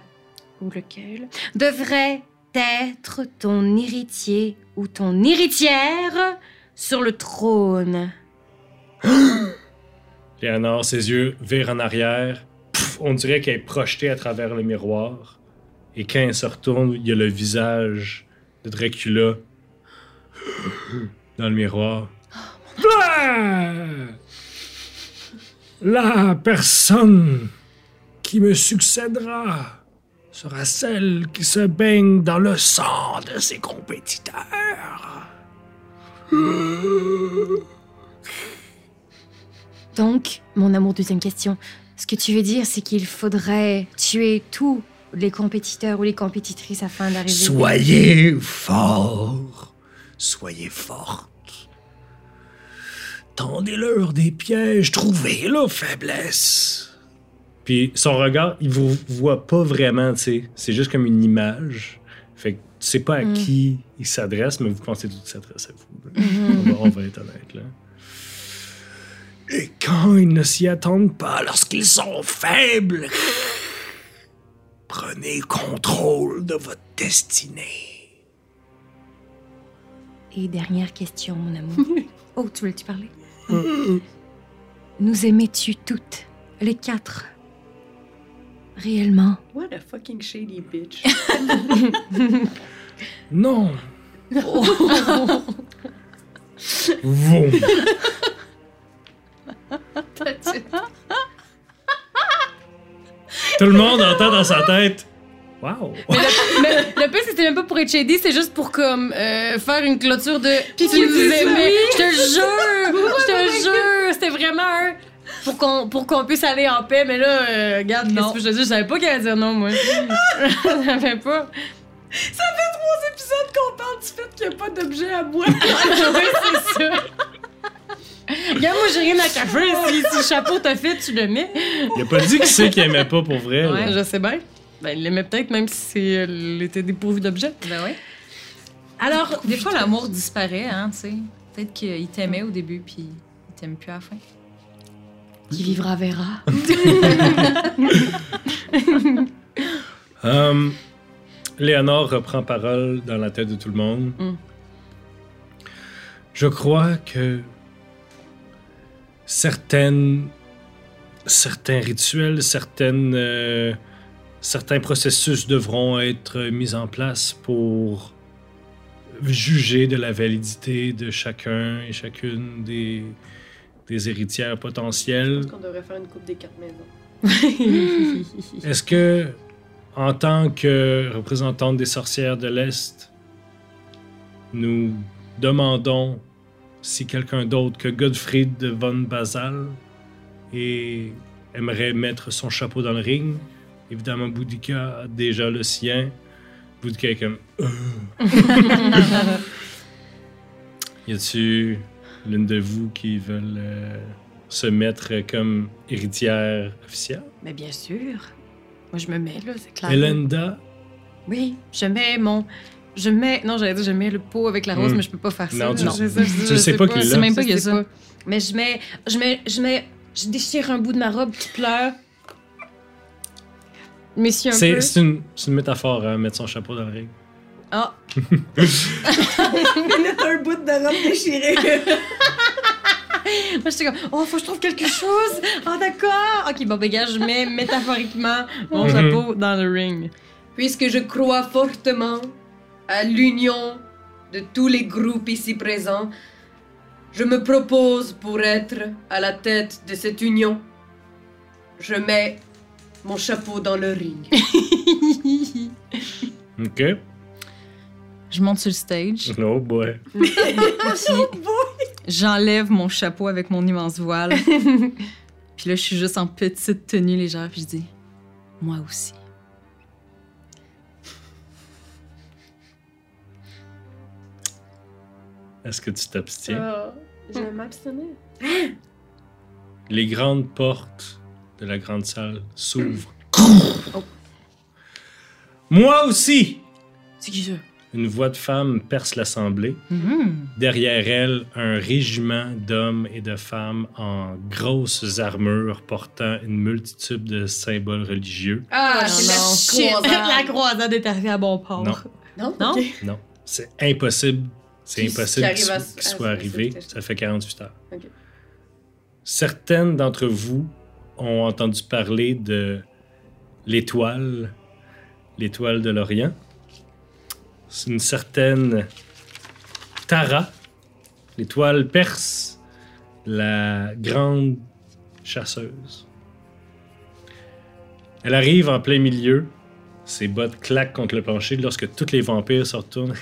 Ou lequel? devrait être ton héritier ou ton héritière sur le trône? *gasps* Léonard, ses yeux virent en arrière. Pff, on dirait qu'elle est projetée à travers le miroir. Et quand elle se retourne, il y a le visage de Dracula *gasps* dans le miroir. La, la personne qui me succédera sera celle qui se baigne dans le sang de ses compétiteurs. Donc, mon amour, deuxième question. Ce que tu veux dire, c'est qu'il faudrait tuer tous les compétiteurs ou les compétitrices afin d'arriver. Soyez fort, soyez forte. Tendez-leur des pièges, trouvez leur faiblesse. Puis son regard, il vous voit pas vraiment, tu sais. C'est juste comme une image. Fait que tu sais pas à Mm. qui il s'adresse, mais vous pensez tout s'adresse à vous. Mhm. on, va, on va être honnête, là. Et quand ils ne s'y attendent pas, lorsqu'ils sont faibles, prenez contrôle de votre destinée. Et dernière question, mon amour. *laughs* oh, tu voulais-tu parler? Nous aimais-tu toutes, les quatre? Réellement? What a fucking shady bitch. *laughs* Non. Vroom. Tout le monde entend dans sa tête. Wow. Mais le, *laughs* mais le pire, c'était même pas pour être shady, c'est juste pour comme euh, faire une clôture de. Puis tu nous aimais. Je te jure! Je te jure! C'était vraiment un. Pour qu'on, pour qu'on puisse aller en paix, mais là, euh, regarde, qu'est-ce Non. que je te dis? Je savais pas qu'elle allait dire non, moi. *laughs* Je savais pas. épisode qu'on parle du fait qu'il n'y a pas d'objet à moi. *laughs* ouais, c'est ça. Regarde, moi, j'ai rien à cacher. Si, si le chapeau t'a fait, tu le mets. Il a pas dit qui c'est qu'il aimait pas pour vrai. là. Ouais, je sais bien. Ben, il l'aimait peut-être, même si elle était dépourvue d'objets. Ben ouais. Alors, Des fois, l'amour disparaît, hein, tu sais. Peut-être qu'il t'aimait au début, puis il t'aime plus à la fin. Qui vivra verra. *laughs* Hum, Léonore reprend parole dans la tête de tout le monde. Mm. Je crois que certaines, certains rituels, certaines, euh, certains processus devront être mis en place pour juger de la validité de chacun et chacune des, des héritières potentielles. Je pense qu'on devrait faire une coupe des quatre maisons. *laughs* Est-ce que, en tant que représentante des sorcières de l'Est, nous demandons si quelqu'un d'autre que Godfried de von Basel et aimerait mettre son chapeau dans le ring? Évidemment, Boudica a déjà le sien. Boudica est comme. Euh. *laughs* y a-tu l'une de vous qui veulent euh, se mettre comme héritière officielle? Mais bien sûr. Moi, je me mets là, c'est clair. Elenda? Oui, je mets mon. Je mets. Non, j'allais dire, je mets le pot avec la rose, Hmm. mais je peux pas faire ça. Non, tu- je ça, je je sais pas qu'il Je sais même pas qu'il y a ça. Mais je mets. Je mets. Je mets. Je déchire un bout de ma robe qui pleure. Un C'est peu. c'est une, c'est une métaphore, hein, mettre son chapeau dans le ring. Ah, *laughs* T'as un bout de robe déchiré. moi, j'étais comme, oh, faut que je trouve quelque chose. Ah, d'accord. Ok, bon, ben, je mets métaphoriquement mon Mhm. chapeau dans le ring. Puisque je crois fortement à l'union de tous les groupes ici présents, je me propose pour être à la tête de cette union. Je mets mon chapeau dans le ring. *laughs* Ok. Je monte sur le stage. Oh boy. *laughs* puis J'enlève mon chapeau avec mon immense voile. *laughs* puis là, je suis juste en petite tenue légère. Puis je dis, moi aussi. Est-ce que tu t'abstiens? Ah, je vais m'abstenir. Les grandes portes de la grande salle s'ouvrent. Moi aussi! C'est qui ça? Une voix de femme perce l'assemblée. Mhm. Derrière elle, un régiment d'hommes et de femmes en grosses armures portant une multitude de symboles religieux. Ah, non, c'est *laughs* la croisade est arrivée à bon port. Non. Non? Non? C'est impossible. C'est Qui- qui impossible qu'il soit, qu'il à- soit à- arrivé. Ça fait 48 heures. Certaines d'entre vous ont entendu parler de l'étoile, l'étoile de l'Orient. C'est une certaine Tara, l'étoile perse, la grande chasseuse. Elle arrive en plein milieu, ses bottes claquent contre le plancher lorsque tous les vampires se retournent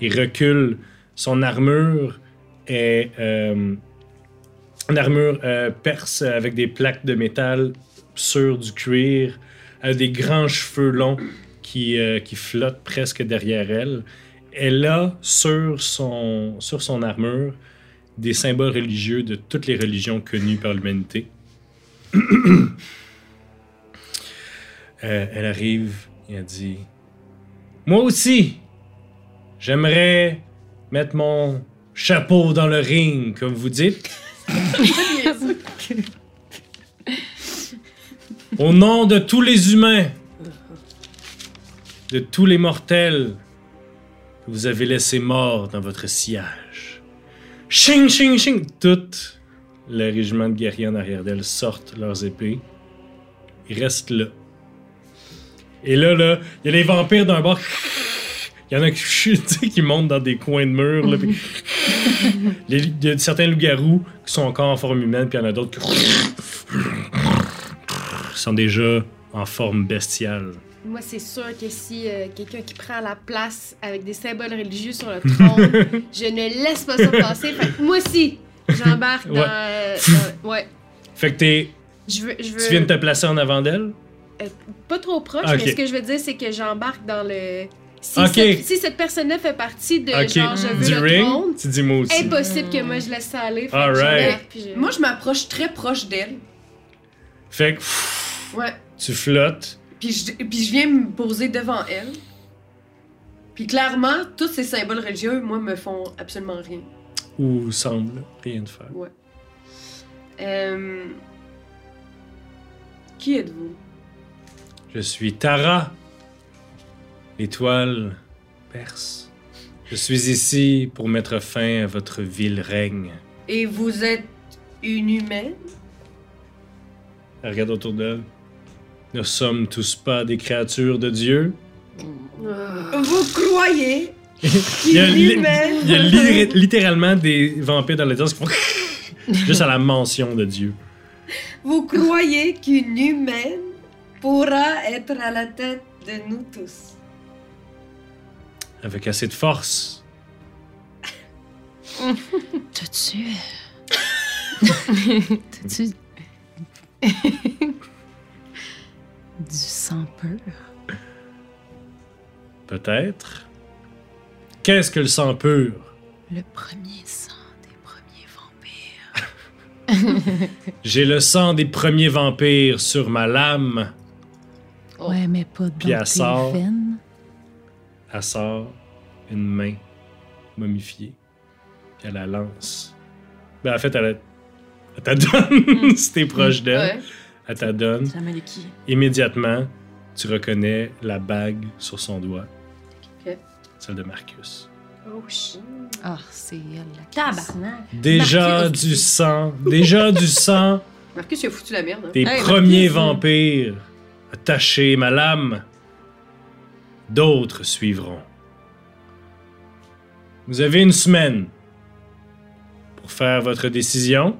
et reculent. Son armure est euh, une armure euh, perse avec des plaques de métal sur du cuir, a des grands cheveux longs qui, euh, qui flottent presque derrière elle. Elle a sur son, sur son armure des symboles religieux de toutes les religions connues par l'humanité. *coughs* Euh, elle arrive et elle dit Moi aussi, j'aimerais mettre mon chapeau dans le ring, comme vous dites. Au nom de tous les humains, de tous les mortels que vous avez laissés morts dans votre sillage. Ching, ching, ching! Tout le régiment de guerriers en arrière d'elle sortent leurs épées. Ils restent là. Et là, là, il y a les vampires d'un bord. Il y en a qui, *laughs* tu sais, qui montent dans des coins de mur. Là, puis- *laughs* Les- Il y a certains loups-garous qui sont encore en forme humaine, puis il y en a d'autres qui *laughs* sont déjà en forme bestiale. Moi, c'est sûr que si euh, quelqu'un qui prend la place avec des symboles religieux sur le trône, je ne laisse pas ça passer. Fait que moi aussi, j'embarque dans, Ouais. euh, dans- Ouais. Fait que t'es- Je veux. Je veux tu viens de te placer en avant d'elle? Pas trop proche, Ok. mais ce que je veux dire, c'est que j'embarque dans le. Si, cette, si cette personne-là fait partie de Ok. genre je veux Du le ring, trône, tu dis moi aussi. impossible que moi je laisse ça aller. Fait puis je- Moi, je m'approche très proche d'elle. Fait que pff, Ouais. tu flottes. Puis je, puis je viens me poser devant elle. Puis clairement, tous ces symboles religieux, moi, me font absolument rien. Ou semble rien de faire. Euh... Qui êtes-vous? Je suis Tara, l'étoile perse. Je suis ici pour mettre fin à votre vil règne. Et vous êtes une humaine? Elle regarde autour d'elle. Ne sommes tous pas des créatures de Dieu? Vous croyez *laughs* il y a, li- il y a li- littéralement des vampires dans les qui font *laughs* juste à la mention de Dieu. Vous croyez qu'une humaine pourra être à la tête de nous tous? Avec assez de force. *laughs* T'as-tu. *laughs* T'as-tu. du sang pur? Peut-être. Qu'est-ce que le sang pur? Le premier sang des premiers vampires. *laughs* J'ai le sang des premiers vampires sur ma lame. Ouais, mais pas Puis dans elle tes veines. Elle sort une main momifiée. Puis elle la lance. Ben, en fait, elle, a- elle t'adonne. *laughs* si t'es proche d'elle, Ouais. elle t'adonne. Ça m'a qui? Immédiatement, tu reconnais la bague sur son doigt. Celle de Marcus. Oh shit. Ah, c'est elle, la. Tabarnak. Déjà Marcus. du sang. Déjà du *laughs* sang Marcus, il a foutu la merde. hein. Hey, premiers Marcus. vampires. Attachez ma lame. D'autres suivront. Vous avez une semaine pour faire votre décision.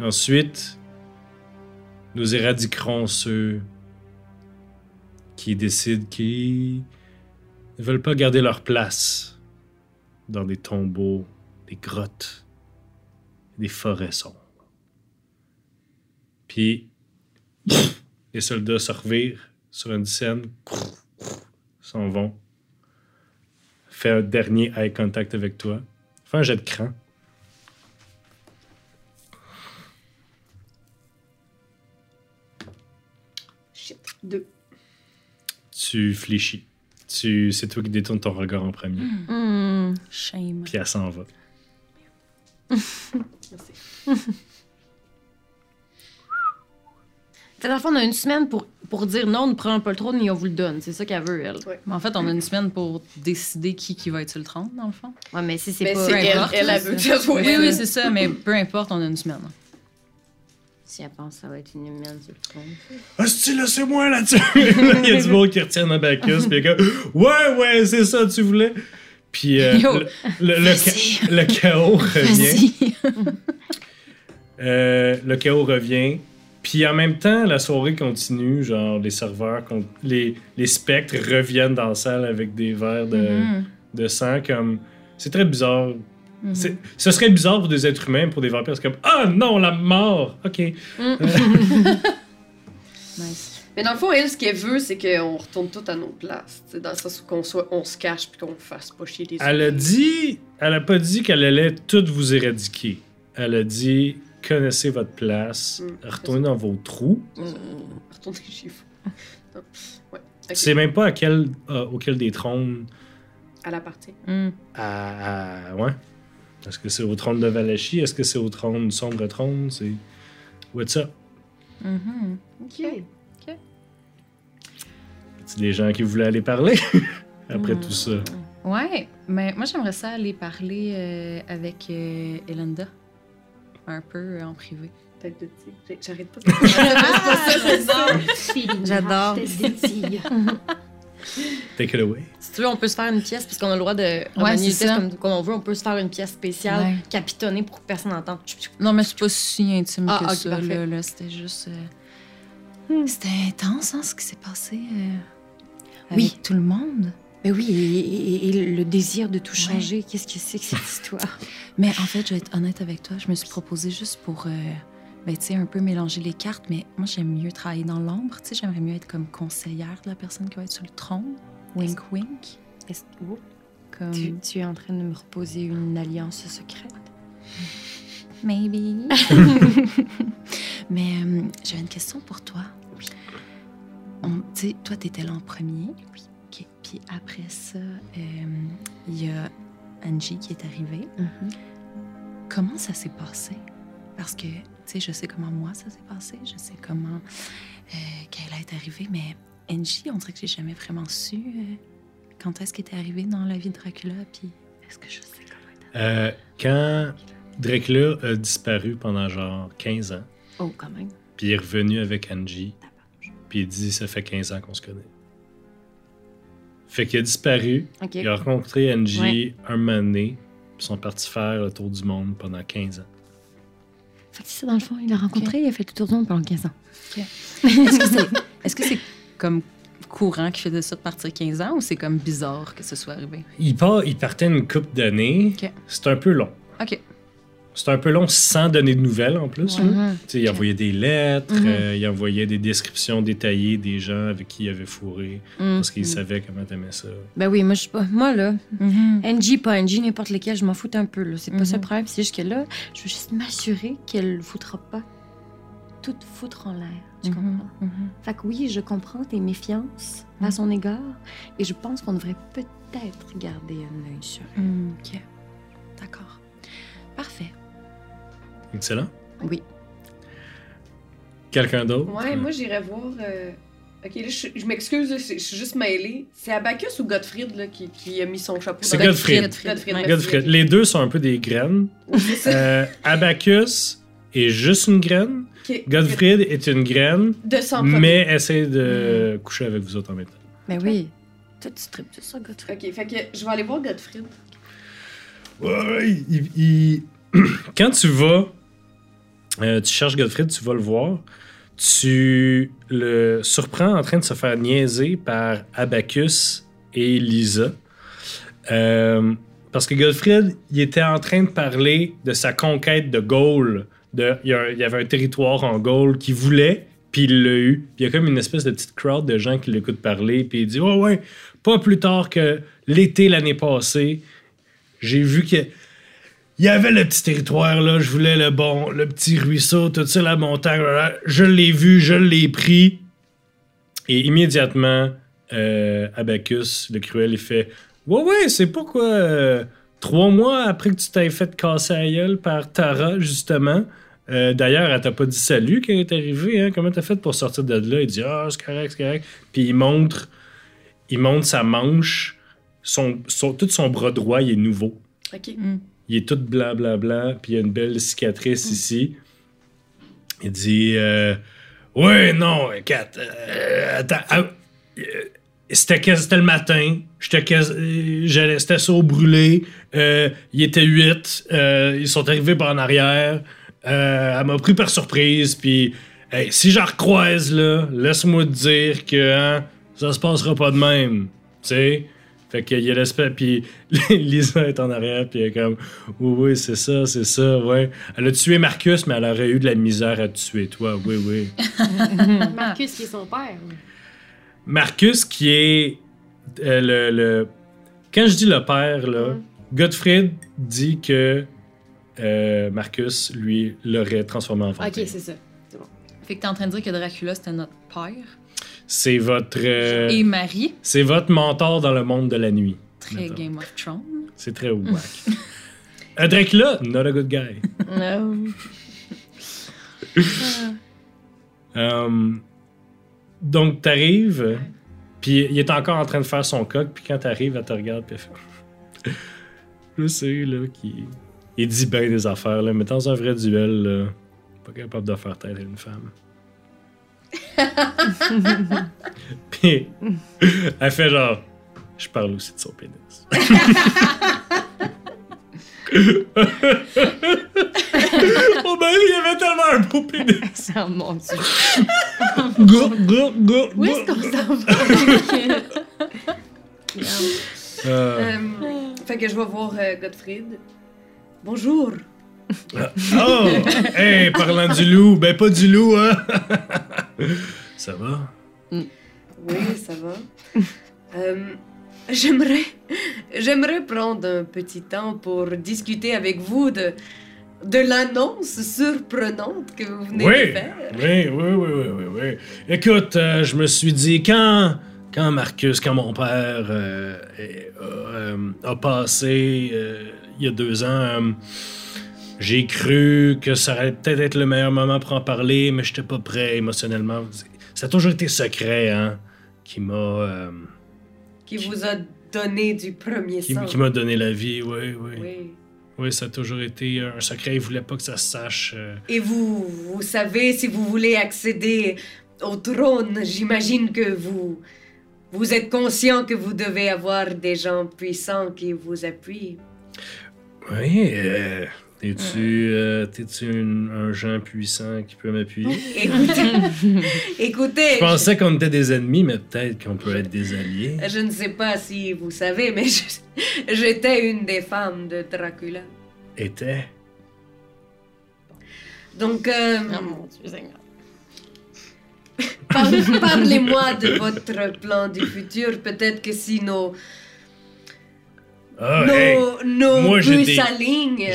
Ensuite, nous éradiquerons ceux qui décident qu'ils ne veulent pas garder leur place dans des tombeaux, des grottes, des forêts sombres. Puis, les soldats se sur une scène, s'en vont. Fais un dernier eye contact avec toi. Fais un jet de cran. Shit. Deux. Tu fléchis. Tu, c'est toi qui détournes ton regard en premier. Hmm. Shame. Puis elle s'en va. *laughs* Merci. *laughs* Fait, dans le fond, on a une semaine pour, pour dire non, ne prenons pas le trône et on vous le donne. C'est ça qu'elle veut, elle. Mais en fait, on a une semaine pour décider qui, qui va être sur le trône, dans le fond. Ouais, mais si c'est pas. peu elle, importe, elle, elle veut que Oui, elle. oui, c'est ça, mais peu importe, on a une semaine. Si elle pense que ça va être une humaine sur le trône. Ah, c'est là, c'est moi là-dessus. *laughs* Là, Il y a du monde qui retient un Bacchus. Puis il comme, ouais, ouais, c'est ça, tu voulais. Puis euh, Yo. le, le- le cha- le chaos revient. Vas-y. *laughs* Euh, le chaos revient. Puis en même temps, la soirée continue. Genre, les serveurs, les, les spectres reviennent dans la salle avec des verres de, Mhm. de sang. comme C'est très bizarre. C'est- Ce serait bizarre pour des êtres humains, pour des vampires. C'est comme, ah non, la mort. Ok. *laughs* Nice. Mais dans le fond, elle, ce qu'elle veut, c'est qu'on retourne tout à nos places. C'est dans le sens où qu'on soit, on se cache puis qu'on fasse pas chier les Elle a dit, elle a pas dit qu'elle allait toutes vous éradiquer. Elle a dit, connaissez votre place, Mm, retournez dans vos trous. Retourner chez vous. *laughs* Ouais. ok. Tu sais même pas à quel, euh, auquel des trônes. À la partie. Mm. À, à- ouais. Est-ce que c'est au trône de Valachi? Est-ce que c'est au trône, sombre trône? C'est. What's up? Mhm. Ok. C'est des gens qui voulaient aller parler *laughs* après Mm. tout ça. Ouais, mais moi j'aimerais ça aller parler euh, avec euh, Elenda. Un peu euh, en privé. Tête de tigre. J'arrête pas de *laughs* J'adore. Take it away. Si tu veux, on peut se faire une pièce, puisqu'on a le droit de pièces ça. comme, comme on veut. On peut se faire une pièce spéciale, Ouais. capitonnée pour que personne n'entende. Non, mais c'est pas si intime Ah, que ok, ça. Là, là. C'était juste. euh, C'était intense, hein, ce qui s'est passé. euh, Oui. Avec tout le monde. Mais oui, et, et- et le désir de tout Ouais. changer, qu'est-ce que c'est que cette histoire? *laughs* Mais en fait, je vais être honnête avec toi, je me suis proposée juste pour, euh, ben, tu sais, un peu mélanger les cartes, mais moi, j'aime mieux travailler dans l'ombre, tu sais, j'aimerais mieux être comme conseillère de la personne qui va être sur le trône. Wink, wink. Est-ce- oh, Comme... tu, tu es en train de me reposer une alliance secrète? Maybe. *laughs* mais euh, j'avais une question pour toi. Oui. On- Tu sais, toi, t'étais là en premier. Oui. Puis après ça, euh, il y a Angie qui est arrivée. Comment ça s'est passé? Parce que, tu sais, je sais comment moi ça s'est passé, je sais comment euh, qu'elle est arrivée, mais Angie, on dirait que j'ai jamais vraiment su euh, quand est-ce qu'elle était arrivée dans la vie de Dracula, puis est-ce que je sais comment elle Euh, quand Dracula a disparu pendant genre 15 ans, Oh, quand même. puis il est revenu avec Angie, puis il dit ça fait 15 ans qu'on se connaît. Fait qu'il a disparu. Il a rencontré Angie Ouais. un moment donné. Puis ils sont partis faire le tour du monde pendant 15 ans. Fait que c'est ça, dans le fond. Il l'a rencontré, il a fait le tour du monde pendant 15 ans. *laughs* Est-ce que c'est est-ce que c'est comme courant qu'il faisait ça de partir 15 ans ou c'est comme bizarre que ce soit arrivé? Il, part, il partait une couple d'années. Ok. C'est un peu long. OK. C'est un peu long sans donner de nouvelles en plus. Tu sais, Il envoyait des lettres, Mhm. euh, il envoyait des descriptions détaillées des gens avec qui il avait fourré. Mhm. Parce qu'il savait comment t'aimais ça. Ben oui, moi, je. Moi, là. NG, pas NG, n'importe lequel, je m'en fous un peu. C'est pas ça le problème. C'est juste que là, je veux juste m'assurer qu'elle foutra pas tout foutre en l'air. Tu comprends? Fait que oui, je comprends tes méfiances à son égard et je pense qu'on devrait peut-être garder un œil sur elle. Mm, OK. D'accord. Parfait. Excellent. Oui. Quelqu'un d'autre? Ouais, moi j'irais voir. euh, Ok, là, je, je m'excuse, je suis juste mêlée. C'est Abacus ou Gottfried là, qui, qui a mis son chapeau C'est Gottfried. Gottfried. Les deux sont un peu des graines. Euh, Abacus est juste une graine. Ok. Godfried est une graine, De sang premier. mais essaie de coucher avec vous autres en même temps. Ben oui. Toi, tu tripes tout ça, Godfrey. Ok, fait que je vais aller voir Gottfried. Ouais, il- il- *clears throat* Quand tu vas, euh, tu cherches Godfried, tu vas le voir, tu le surprends en train de se faire niaiser par Abacus et Lisa. Euh, parce que Godfried, il était en train de parler de sa conquête de Gaule. De, il, y avait un territoire en Gaule qu'il voulait, puis il l'a eu. Il y a comme une espèce de petite crowd de gens qui l'écoutent parler, puis il dit Ouais, ouais, pas plus tard que l'été l'année passée, j'ai vu que. Il y avait le petit territoire, là. Je voulais le bon, le petit ruisseau, tout ça, la montagne. là, Je l'ai vu, je l'ai pris. Et immédiatement, euh, Abacus, le cruel, il fait Ouais, ouais, c'est pourquoi. euh, trois mois après que tu t'aies fait casser la gueule par Tara, justement. euh, D'ailleurs, elle t'a pas dit salut quand elle est arrivée. Hein? Comment t'as fait pour sortir de là? Il dit Ah, c'est correct, c'est correct. Puis il montre, il montre sa manche. Son, son- tout son bras droit, il est nouveau. Ok. Il est tout blanc, blanc, blanc, puis il y a une belle cicatrice ici. Il dit euh, Ouais, non, Kat, euh, attends. ah, euh, c'était, c'était le matin. J'étais, c'était brûlé. Il était huit. euh, ils sont arrivés par en arrière. Elle m'a pris par surprise. Puis, hey, si j'en recroise, là, laisse-moi te dire que hein, ça se passera pas de même. Tu sais? Fait qu'il y a l'espèce. Puis *laughs* Lisa est en arrière, puis elle est comme Oui, oui, c'est ça, c'est ça, ouais. Elle a tué Marcus, mais elle aurait eu de la misère à te tuer, toi. Oui, oui. *laughs* Marcus qui est son père. Marcus, qui est euh, le, le- Quand je dis le père, là, Gottfried dit que euh, Marcus, lui, l'aurait transformé en Ok, vampire. c'est ça. Fait que t'es en train de dire que Dracula, c'était notre père? C'est votre. euh, Et Marie, c'est votre mentor dans le monde de la nuit. très Mettons. Game of Thrones. C'est très wack. *laughs* Euh, Dracula, not a good guy. *laughs* Euh, donc, t'arrives, puis il est encore en train de faire son coq, puis quand t'arrives, elle te regarde, puis elle fait... *laughs* Je sais, là, qui... Il dit bien des affaires, là, mais dans un vrai duel, là, pas capable de faire taire une femme. *laughs* puis, elle fait genre... Je parle aussi de son pénis. *laughs* oh ben, il avait tellement un beau pénis. *laughs* Oh mon dieu. Go, go, go, Où est-ce qu'on s'en va? Euh, Euh, fait que je vais voir euh, Gottfried. Bonjour. Oh! Hey, parlant du loup, ben pas du loup, hein? *laughs* Ça va? Oui, ça va. Euh, j'aimerais, j'aimerais prendre un petit temps pour discuter avec vous de, de l'annonce surprenante que vous venez Oui, de faire. oui, oui, oui, oui, oui, oui. Écoute, euh, je me suis dit, quand, quand Marcus, quand mon père euh, a, euh, passé euh, il y a deux ans, euh, j'ai cru que ça allait peut-être être le meilleur moment pour en parler, mais j'étais pas prêt émotionnellement. Ça a toujours été secret, hein, qui m'a... euh, Qui vous a donné du premier qui, sang. qui m'a donné la vie, oui, oui. Oui. Oui, ça a toujours été un secret. Il voulait pas que ça se sache. euh. Et vous, vous savez, si vous voulez accéder au trône, j'imagine que vous, vous êtes conscient que vous devez avoir des gens puissants qui vous appuient. Oui, euh, t'es-tu euh, une- un gens puissant qui peut m'appuyer? *laughs* Écoutez, *laughs* écoutez, Je pensais qu'on était des ennemis, mais peut-être qu'on peut être des alliés. je, ne sais pas si vous savez, mais je- j'étais une des femmes de Dracula. Était? Donc, euh, Oh mon Dieu, Seigneur. *laughs* Par- Parlez-moi de votre plan du futur. Peut-être que si nos, Ah, nos, hey, nos moi, j'ai des-.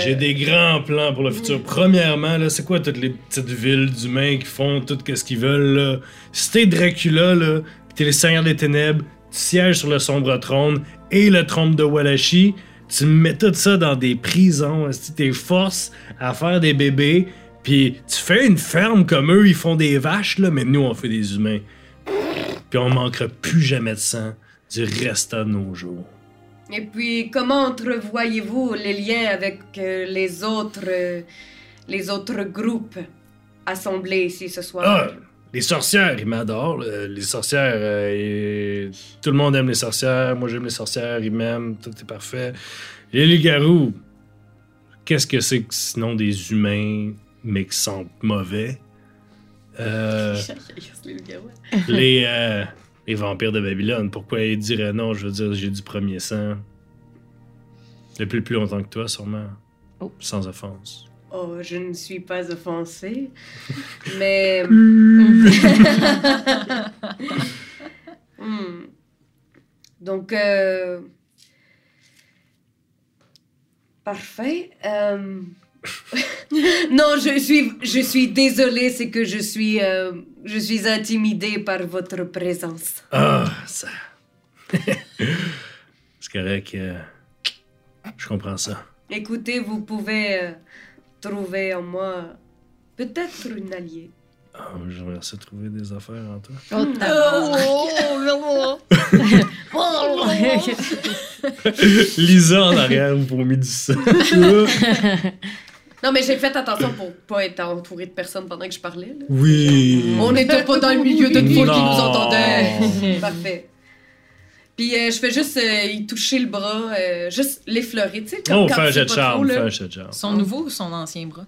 J'ai des grands plans pour le futur. Premièrement, là, c'est quoi toutes les petites villes d'humains qui font tout ce qu'ils veulent, là? Si t'es Dracula, là, pis t'es le Seigneur des Ténèbres, tu sièges sur le sombre trône et le trône de Wallachie, tu mets tout ça dans des prisons, si t'es forces à faire des bébés, puis tu fais une ferme comme eux, ils font des vaches, là, mais nous, on fait des humains. Puis on manquera plus jamais de sang du restant de nos jours. Et puis, comment entrevoyez-vous les liens avec euh, les autres, euh, les autres groupes assemblés ici ce soir? Ah, les sorcières, ils m'adorent. Les sorcières, euh, et- tout le monde aime les sorcières. Moi, j'aime les sorcières, ils m'aiment, tout est parfait. Et les garous, qu'est-ce que c'est que sinon des humains, mais qui sentent mauvais? Euh, *laughs* les, les vampires de Babylone, pourquoi ils diraient non? Je veux dire, j'ai du premier sang. Depuis plus longtemps que toi, sûrement. Oh. Sans offense. Oh, je ne suis pas offensée, *laughs* mais... *laughs* Hmm. Donc, euh, parfait. Euh, *laughs* non, je suis, je suis désolée, c'est que je suis, euh, je suis intimidée par votre présence. Ah, ça. *laughs* c'est correct. euh, je comprends ça. Écoutez, vous pouvez euh, trouver en moi peut-être une alliée. Ah, J'aimerais ça trouver des affaires en toi. *laughs* Lisa en arrière, vous mis du sang. Non, mais j'ai fait attention pour pas être entourée de personnes pendant que je parlais. là. oui. On n'était pas dans le milieu d'une foule qui nous entendait. *laughs* Parfait. Puis euh, je fais juste euh, y toucher le bras, euh, juste l'effleurer, tu sais. comme Oh, quand fais un jet de charme, fais un jet de charme. Son nouveau ou son ancien bras?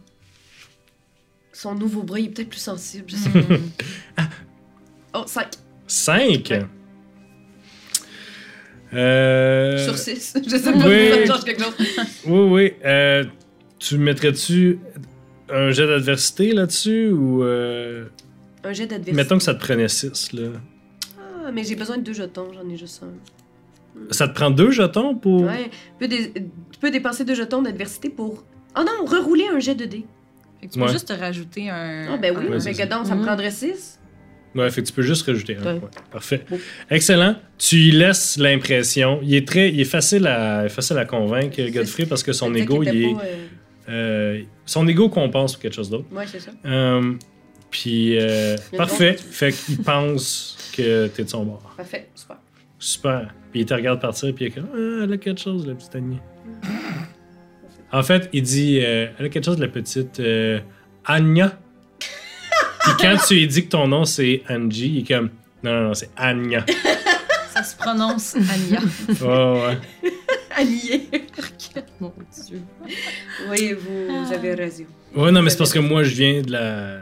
Son nouveau bras, il est peut-être plus sensible, je sais pas. *laughs* oh, 5 5. Euh... sur 6. *laughs* Je sais pas oui. si ça change quelque chose. Oui, oui. Tu mettrais-tu un jet d'adversité là-dessus ou. euh, Un jet d'adversité. Mettons que ça te prenait 6, là. Ah, mais j'ai besoin de deux jetons, j'en ai juste un. Ça te prend deux jetons pour. Ouais, tu peux, dé- tu peux dépenser deux jetons d'adversité pour. Oh non, rerouler un jet de dés. Fait que tu peux Ouais. juste te rajouter un. Ah, ben oui, Ouais, mais que donc, ça me prendrait 6. Ouais, fait que tu peux juste rajouter un. Ouais. Ouais, parfait. Bon. Excellent. Tu y laisses l'impression. Il est très, il est facile à, facile à convaincre, Godfrey, parce que son ego, il est, euh, son ego compense pour quelque chose d'autre. Ouais, c'est ça. Euh, puis euh, parfait. Fait qu'il pense que t'es de son bord. Parfait, super. Super. Puis il te regarde partir, puis il est comme ah, elle a quelque chose, la petite Annie. En fait, il dit euh, elle a quelque chose, la petite euh, Anya. puis quand tu lui dis que ton nom c'est Angie, il est comme non, non, non, c'est Anya. Ça se prononce Anya. Ouais, ouais. *laughs* Allié. *laughs* Mon Dieu. Oui, vous avez raison. Ouais, non, mais c'est parce que moi, je viens de la.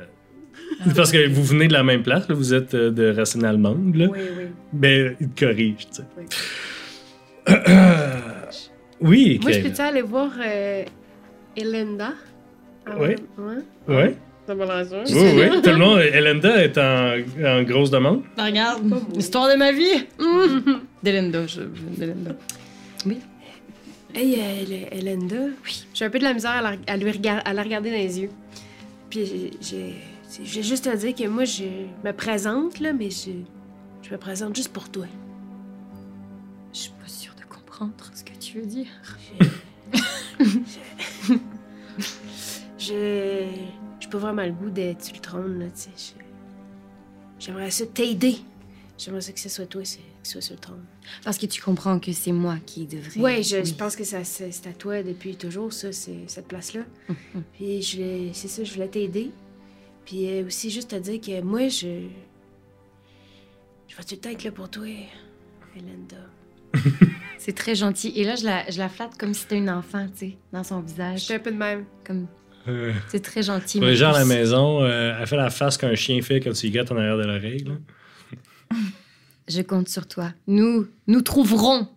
C'est parce que vous venez de la même place, là, vous êtes euh, de racine allemande, là. Oui, oui. Ben, il te corrige, tu sais. Oui. *coughs* oui, Moi, je peux-tu aller voir euh, Elenda? Ah, Oui. Ouais. Ouais. Ça. Oui, oui. Tout le monde, Elenda est en, en grosse demande. Ben, regarde, l'histoire de ma vie. Mm. *laughs* Delinda, je... Delinda. Hey, euh, El- Elenda. Oui. J'ai un peu de la misère à la, à lui rega- à la regarder dans les yeux. Puis j'ai- j'ai juste à dire que moi, je me présente, là, mais je, je me présente juste pour toi. Je suis pas sûre de comprendre ce que tu veux dire. *laughs* Je. J'ai pas vraiment le goût d'être sur le trône, là, tu sais. Je- J'aimerais ça t'aider. J'aimerais que ce soit toi c'est- qui soit sur le trône. Parce que tu comprends que c'est moi qui devrais... Ouais, je, je Oui. pense que ça, c'est c'est à toi depuis toujours, ça, c'est cette place-là. Mhm. Puis je voulais, c'est ça, je voulais t'aider. Puis euh, aussi juste te dire que moi, je. Je vais tout le temps être là pour toi. Elenda. *laughs* C'est très gentil. Et là, je la, je la flatte comme si c'était une enfant, tu sais, dans son visage. J'étais un peu de même. Comme... Euh, C'est très gentil. pour les gens à la maison, euh, elle fait la face qu'un chien fait quand tu y gâtes en arrière de l'oreille. Je compte sur toi. Nous, nous trouverons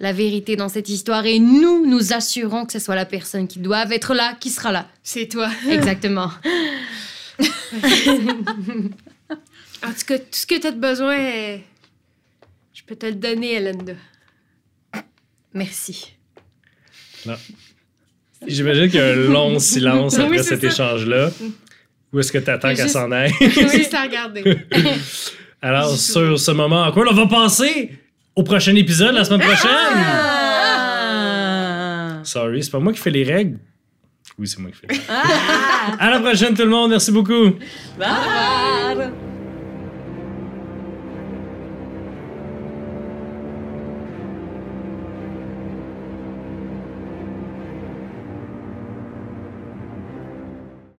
la vérité dans cette histoire et nous, nous assurons que ce soit la personne qui doit être là, qui sera là. C'est toi. Exactement. *laughs* En tout cas, tout ce que t'as de besoin, euh, je peux te le donner, Elenda. Merci. J'imagine qu'il y a un long *laughs* silence après cet échange-là. Où est-ce que tu attends qu'elle juste- s'en aille? *laughs* Juste à regarder. Alors, sur ce moment, quoi, on va passer au prochain épisode la semaine prochaine. Ah! Sorry, c'est pas moi qui fais les règles. Oui, c'est moi qui fais les règles. À la prochaine, tout le monde. Merci beaucoup. Bye!